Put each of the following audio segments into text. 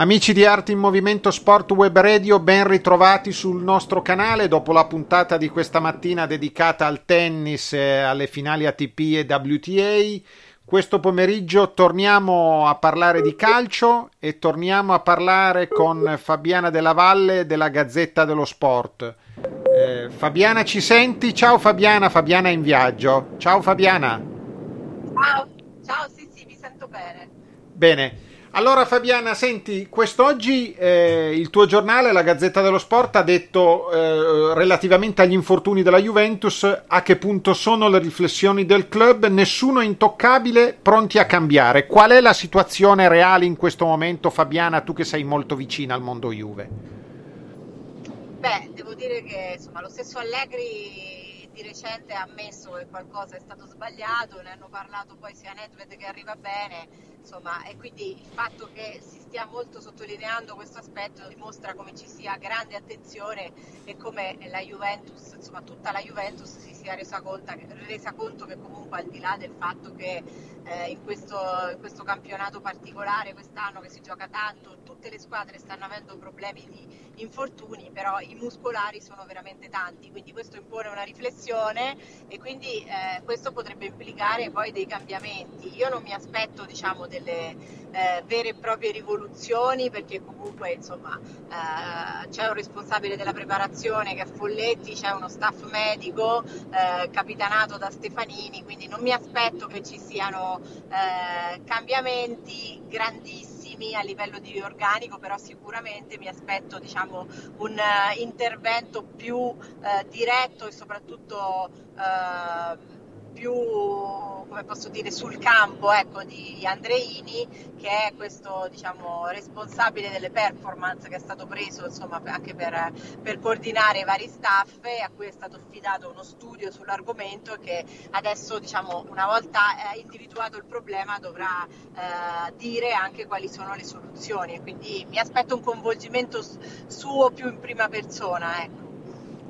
Amici di Arte in Movimento Sport Web Radio, ben ritrovati sul nostro canale dopo la puntata di questa mattina dedicata al tennis, alle finali ATP e WTA. Questo pomeriggio torniamo a parlare di calcio e torniamo a parlare con Fabiana Della Valle della Gazzetta dello Sport. Eh, Fabiana ci senti? Ciao Fabiana, Fabiana è in viaggio. Ciao Fabiana. Ciao, ciao, sì sì, vi sento bene. Bene. Allora Fabiana, senti, quest'oggi eh, il tuo giornale, la Gazzetta dello Sport, ha detto eh, relativamente agli infortuni della Juventus a che punto sono le riflessioni del club, nessuno è intoccabile, pronti a cambiare. Qual è la situazione reale in questo momento, Fabiana, tu che sei molto vicina al mondo Juve? Beh, devo dire che insomma, lo stesso Allegri di recente ha ammesso che qualcosa è stato sbagliato, ne hanno parlato poi sia Nedved che arriva bene, insomma, e quindi il fatto che si stia molto sottolineando questo aspetto dimostra come ci sia grande attenzione e come la Juventus, insomma tutta la Juventus si sia resa conto, resa conto che comunque al di là del fatto che eh, in, questo, in, questo, campionato particolare quest'anno che si gioca tanto, tutte le squadre stanno avendo problemi di infortuni, però i muscolari sono veramente tanti, quindi questo impone una riflessione e quindi eh, questo potrebbe implicare poi dei cambiamenti. Io non mi aspetto diciamo, delle eh, vere e proprie rivoluzioni perché comunque insomma, eh, c'è un responsabile della preparazione che è Folletti, c'è uno staff medico eh, capitanato da Stefanini, quindi non mi aspetto che ci siano eh, cambiamenti grandissimi a livello di organico, però sicuramente mi aspetto diciamo, un uh, intervento più uh, diretto e soprattutto uh, più, come posso dire, sul campo ecco, di Andreini, che è questo diciamo, responsabile delle performance che è stato preso insomma, anche per, per, coordinare i vari staff e a cui è stato affidato uno studio sull'argomento che adesso, diciamo, una volta eh, individuato il problema, dovrà eh, dire anche quali sono le soluzioni. Quindi mi aspetto un coinvolgimento suo più in prima persona. Ecco.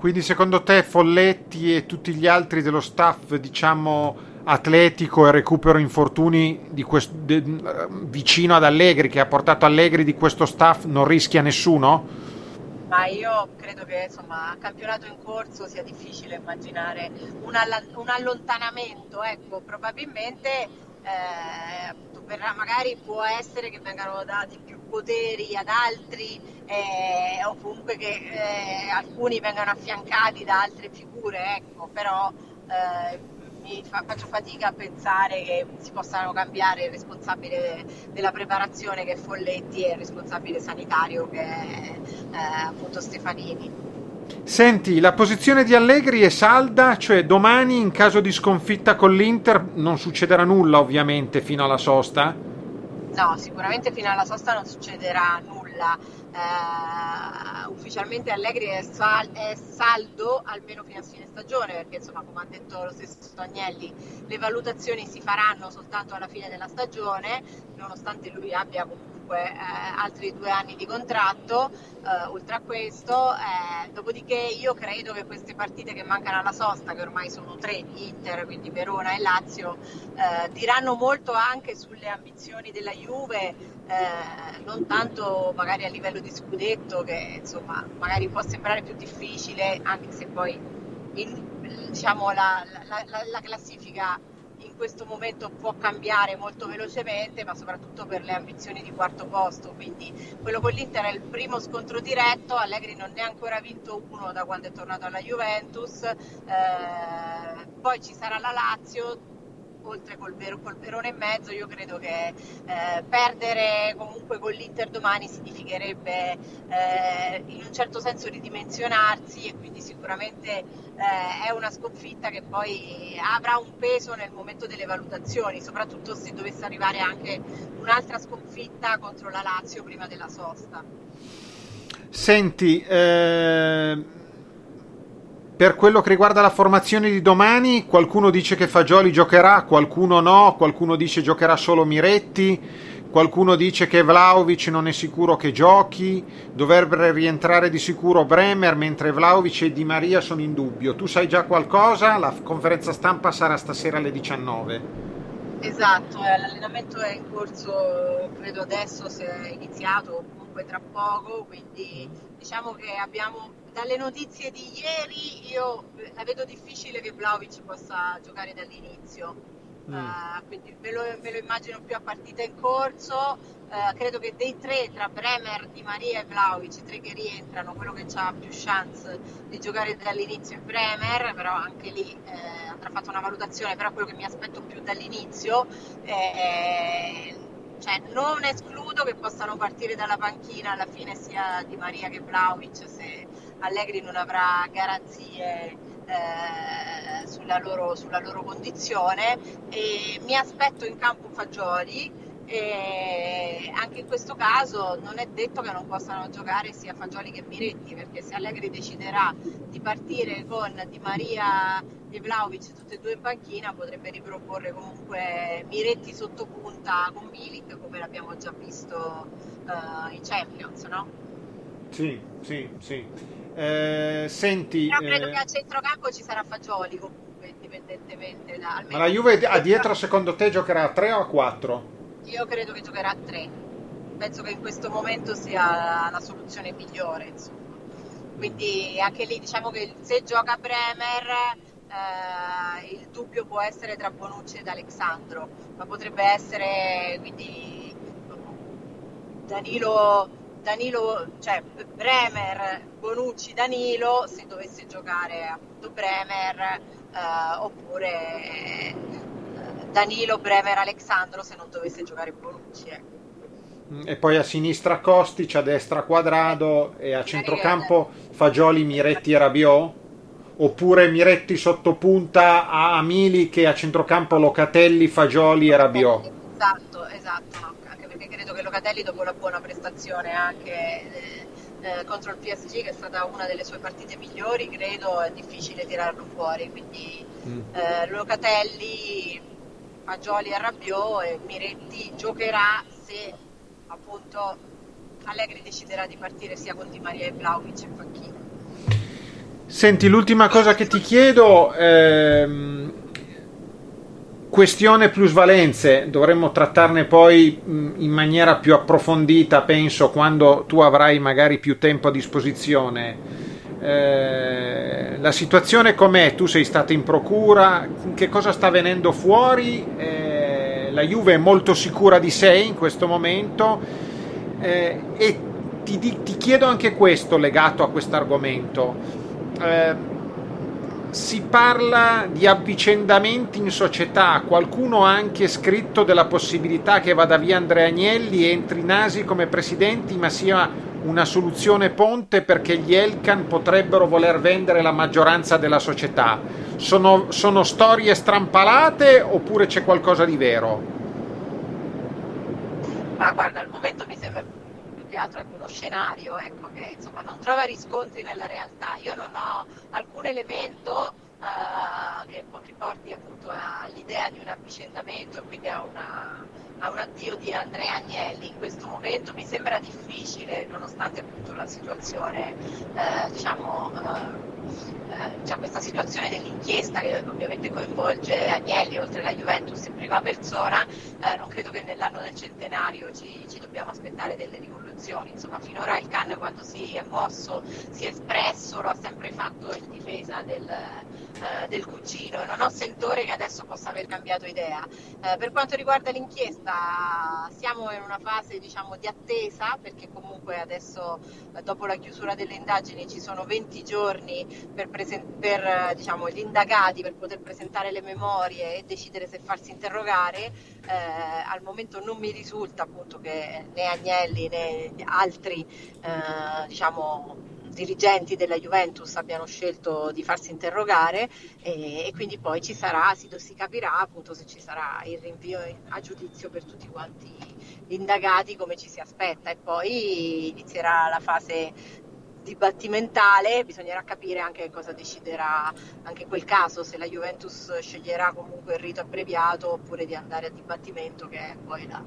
Quindi secondo te Folletti e tutti gli altri dello staff, diciamo, atletico e recupero infortuni questo, de, vicino ad Allegri, che ha portato Allegri di questo staff, non rischia nessuno? Ma io credo che insomma a campionato in corso sia difficile immaginare un, all- un allontanamento, ecco, probabilmente eh, magari può essere che vengano dati più poteri ad altri eh, o comunque che eh, alcuni vengano affiancati da altre figure, ecco, però eh, mi fa, faccio fatica a pensare che si possano cambiare il responsabile della preparazione che è Folletti e il responsabile sanitario che è eh, appunto Stefanini. Senti, la posizione di Allegri è salda, cioè domani in caso di sconfitta con l'Inter non succederà nulla ovviamente fino alla sosta? No, sicuramente fino alla sosta non succederà nulla. Uh, ufficialmente Allegri è, sal- è, saldo almeno fino a fine stagione perché insomma come ha detto lo stesso Agnelli le valutazioni si faranno soltanto alla fine della stagione nonostante lui abbia comunque comunque eh, altri due anni di contratto, eh, oltre a questo, eh, dopodiché io credo che queste partite che mancano alla sosta, che ormai sono tre, Inter, quindi Verona e Lazio, eh, diranno molto anche sulle ambizioni della Juve, eh, non tanto magari a livello di scudetto, che insomma magari può sembrare più difficile, anche se poi in, diciamo, la, la, la, la classifica in questo momento può cambiare molto velocemente, ma soprattutto per le ambizioni di quarto posto. Quindi quello con l'Inter è il primo scontro diretto, Allegri non ne ha ancora vinto uno da quando è tornato alla Juventus, eh, poi ci sarà la Lazio, oltre col, vero, col verone in mezzo, io credo che eh, perdere comunque con l'Inter domani significherebbe eh, in un certo senso ridimensionarsi e quindi sicuramente eh, è una sconfitta che poi avrà un peso nel momento delle valutazioni, soprattutto se dovesse arrivare anche un'altra sconfitta contro la Lazio prima della sosta. Senti, eh per quello che riguarda la formazione di domani, qualcuno dice che Fagioli giocherà, qualcuno no, qualcuno dice giocherà solo Miretti, qualcuno dice che Vlaovic non è sicuro che giochi, dovrebbe rientrare di sicuro Bremer, mentre Vlaovic e Di Maria sono in dubbio. Tu sai già qualcosa? La conferenza stampa sarà stasera alle 19. Esatto, eh, l'allenamento è in corso, credo adesso se è iniziato comunque tra poco, quindi diciamo che abbiamo dalle notizie di ieri io la vedo difficile che Vlaovic possa giocare dall'inizio. Mm. Uh, quindi me lo, me lo, immagino più a partita in corso. Uh, credo che dei tre, tra Bremer, Di Maria e Vlaovic, i tre che rientrano, quello che ha più chance di giocare dall'inizio è Bremer, però anche lì eh, andrà fatta una valutazione, però quello che mi aspetto più dall'inizio è cioè, non escludo che possano partire dalla panchina alla fine sia Di Maria che Vlaovic se Allegri non avrà garanzie eh, sulla, loro, sulla, loro, condizione e mi aspetto in campo Fagioli e anche in questo caso non è detto che non possano giocare sia Fagioli che Miretti perché se Allegri deciderà di partire con Di Maria e Vlaovic tutti e due in panchina potrebbe riproporre comunque Miretti sotto punta con Milik come l'abbiamo già visto uh, in Champions no? Sì, sì, sì eh, senti, Però credo eh... che a centrocampo ci sarà Fagioli comunque, indipendentemente da... Ma la Juve a dietro secondo te giocherà a 3 o a 4? Io credo che giocherà a 3. Penso che in questo momento sia la soluzione migliore, insomma. Quindi anche lì diciamo che se gioca Bremer eh, il dubbio può essere tra Bonucci ed Alexandro, ma potrebbe essere quindi Danilo Danilo, cioè Bremer, Bonucci, Danilo, se dovesse giocare appunto Bremer, eh, oppure eh, Danilo, Bremer, Alexandro se non dovesse giocare Bonucci. Ecco. E poi a sinistra Kostic, a destra Quadrado e a centrocampo Fagioli, Miretti e Rabiot? Oppure Miretti sotto punta a Milik e a centrocampo Locatelli, Fagioli e Rabiot? Esatto, esatto. Locatelli dopo la buona prestazione anche eh, eh contro il PSG che è stata una delle sue partite migliori credo è difficile tirarlo fuori quindi mm. eh, Locatelli Fagioli e Rabiot e Miretti giocherà se appunto Allegri deciderà di partire sia con Di Maria e Vlaovic in panchina Senti, l'ultima cosa che ti chiedo, ehm, Questione plusvalenze, dovremmo trattarne poi in maniera più approfondita, penso, quando tu avrai magari più tempo a disposizione. Eh, la situazione com'è? Tu sei stata in procura, che cosa sta venendo fuori? Eh, la Juve è molto sicura di sé in questo momento eh, e ti, ti, chiedo anche questo legato a questo argomento eh, si parla di avvicendamenti in società, qualcuno ha anche scritto della possibilità che vada via Andrea Agnelli e entri Nasi come presidenti, ma sia una soluzione ponte perché gli Elkan potrebbero voler vendere la maggioranza della società. Sono, sono storie strampalate oppure c'è qualcosa di vero? Ma guarda, al momento che altro è uno scenario ecco, che insomma, non trova riscontri nella realtà. Io non ho alcun elemento uh, che riporti appunto all'idea di un avvicendamento e quindi a, una, a, un addio di Andrea Agnelli. In questo momento mi sembra difficile, nonostante appunto la situazione, uh, diciamo. Uh, c'è questa situazione dell'inchiesta che ovviamente coinvolge Agnelli oltre alla Juventus in prima persona, eh, non credo che nell'anno del centenario ci, ci, dobbiamo aspettare delle rivoluzioni, insomma finora il Can quando si è mosso, si è espresso, lo ha sempre fatto in difesa del, eh, del cugino, non ho sentore che adesso possa aver cambiato idea. Eh, per quanto riguarda l'inchiesta siamo in una fase diciamo, di attesa perché comunque adesso eh, dopo la chiusura delle indagini ci sono 20 giorni per, presen- per diciamo, gli indagati per poter presentare le memorie e decidere se farsi interrogare, eh, al momento non mi risulta appunto che né Agnelli né altri eh, diciamo, dirigenti della Juventus abbiano scelto di farsi interrogare e, e quindi poi ci sarà, si, si, capirà appunto se ci sarà il rinvio a giudizio per tutti quanti gli indagati come ci si aspetta. E poi inizierà la fase dibattimentale, bisognerà capire anche cosa deciderà anche quel caso, se la Juventus sceglierà comunque il rito abbreviato oppure di andare a dibattimento che è poi la,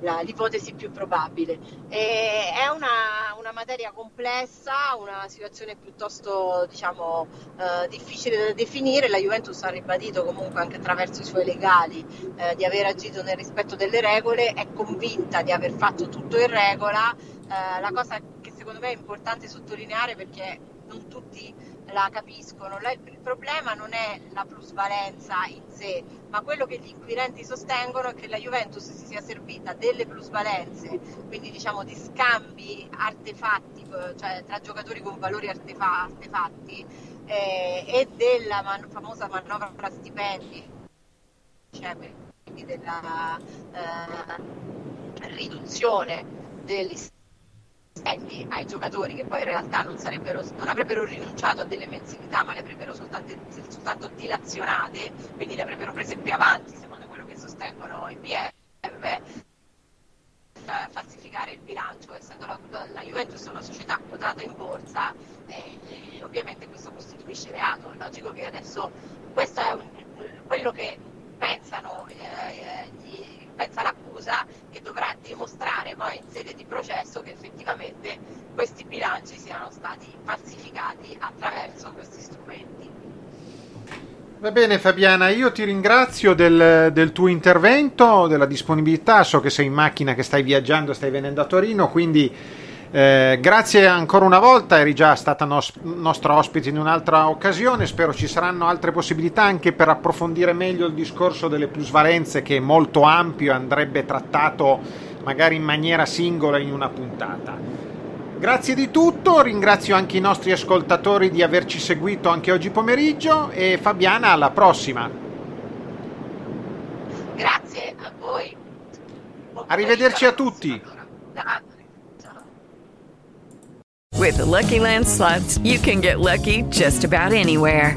la, l'ipotesi più probabile. E è una, una, materia complessa, una situazione piuttosto diciamo, eh, difficile da definire. La Juventus ha ribadito comunque anche attraverso i suoi legali eh, di aver agito nel rispetto delle regole, è convinta di aver fatto tutto in regola. Eh, la cosa secondo me è importante sottolineare perché non tutti la capiscono. il problema non è la plusvalenza in sé, ma quello che gli inquirenti sostengono è che la Juventus si sia servita delle plusvalenze, quindi diciamo di scambi artefatti, cioè tra giocatori con valori artefatti, eh, e della man- famosa manovra stipendi, cioè quindi della eh, riduzione degli stipendi ai giocatori che poi in realtà non, non avrebbero rinunciato a delle mensilità ma le avrebbero soltanto, soltanto dilazionate, quindi le avrebbero prese più avanti secondo quello che sostengono i BF falsificare il bilancio, essendo la, la, Juventus una società quotata in borsa, eh, eh, ovviamente questo costituisce reato. È logico che adesso questo è un, quello che pensano eh, eh gli, pensa dovrà poi in sede di processo che effettivamente questi bilanci siano stati falsificati attraverso questi strumenti. Va bene Fabiana, io ti ringrazio del, del, tuo intervento, della disponibilità, so che sei in macchina, che stai viaggiando, stai venendo a Torino, quindi eh, grazie ancora una volta, eri già stata nos- nostra ospite in un'altra occasione, spero ci saranno altre possibilità anche per approfondire meglio il discorso delle plusvalenze che è molto ampio andrebbe trattato magari in maniera singola in una puntata. Grazie di tutto, ringrazio anche i nostri ascoltatori di averci seguito anche oggi pomeriggio e Fabiana alla prossima. Grazie a voi. Arrivederci a tutti. With the Lucky Land slots, you can get lucky just about anywhere.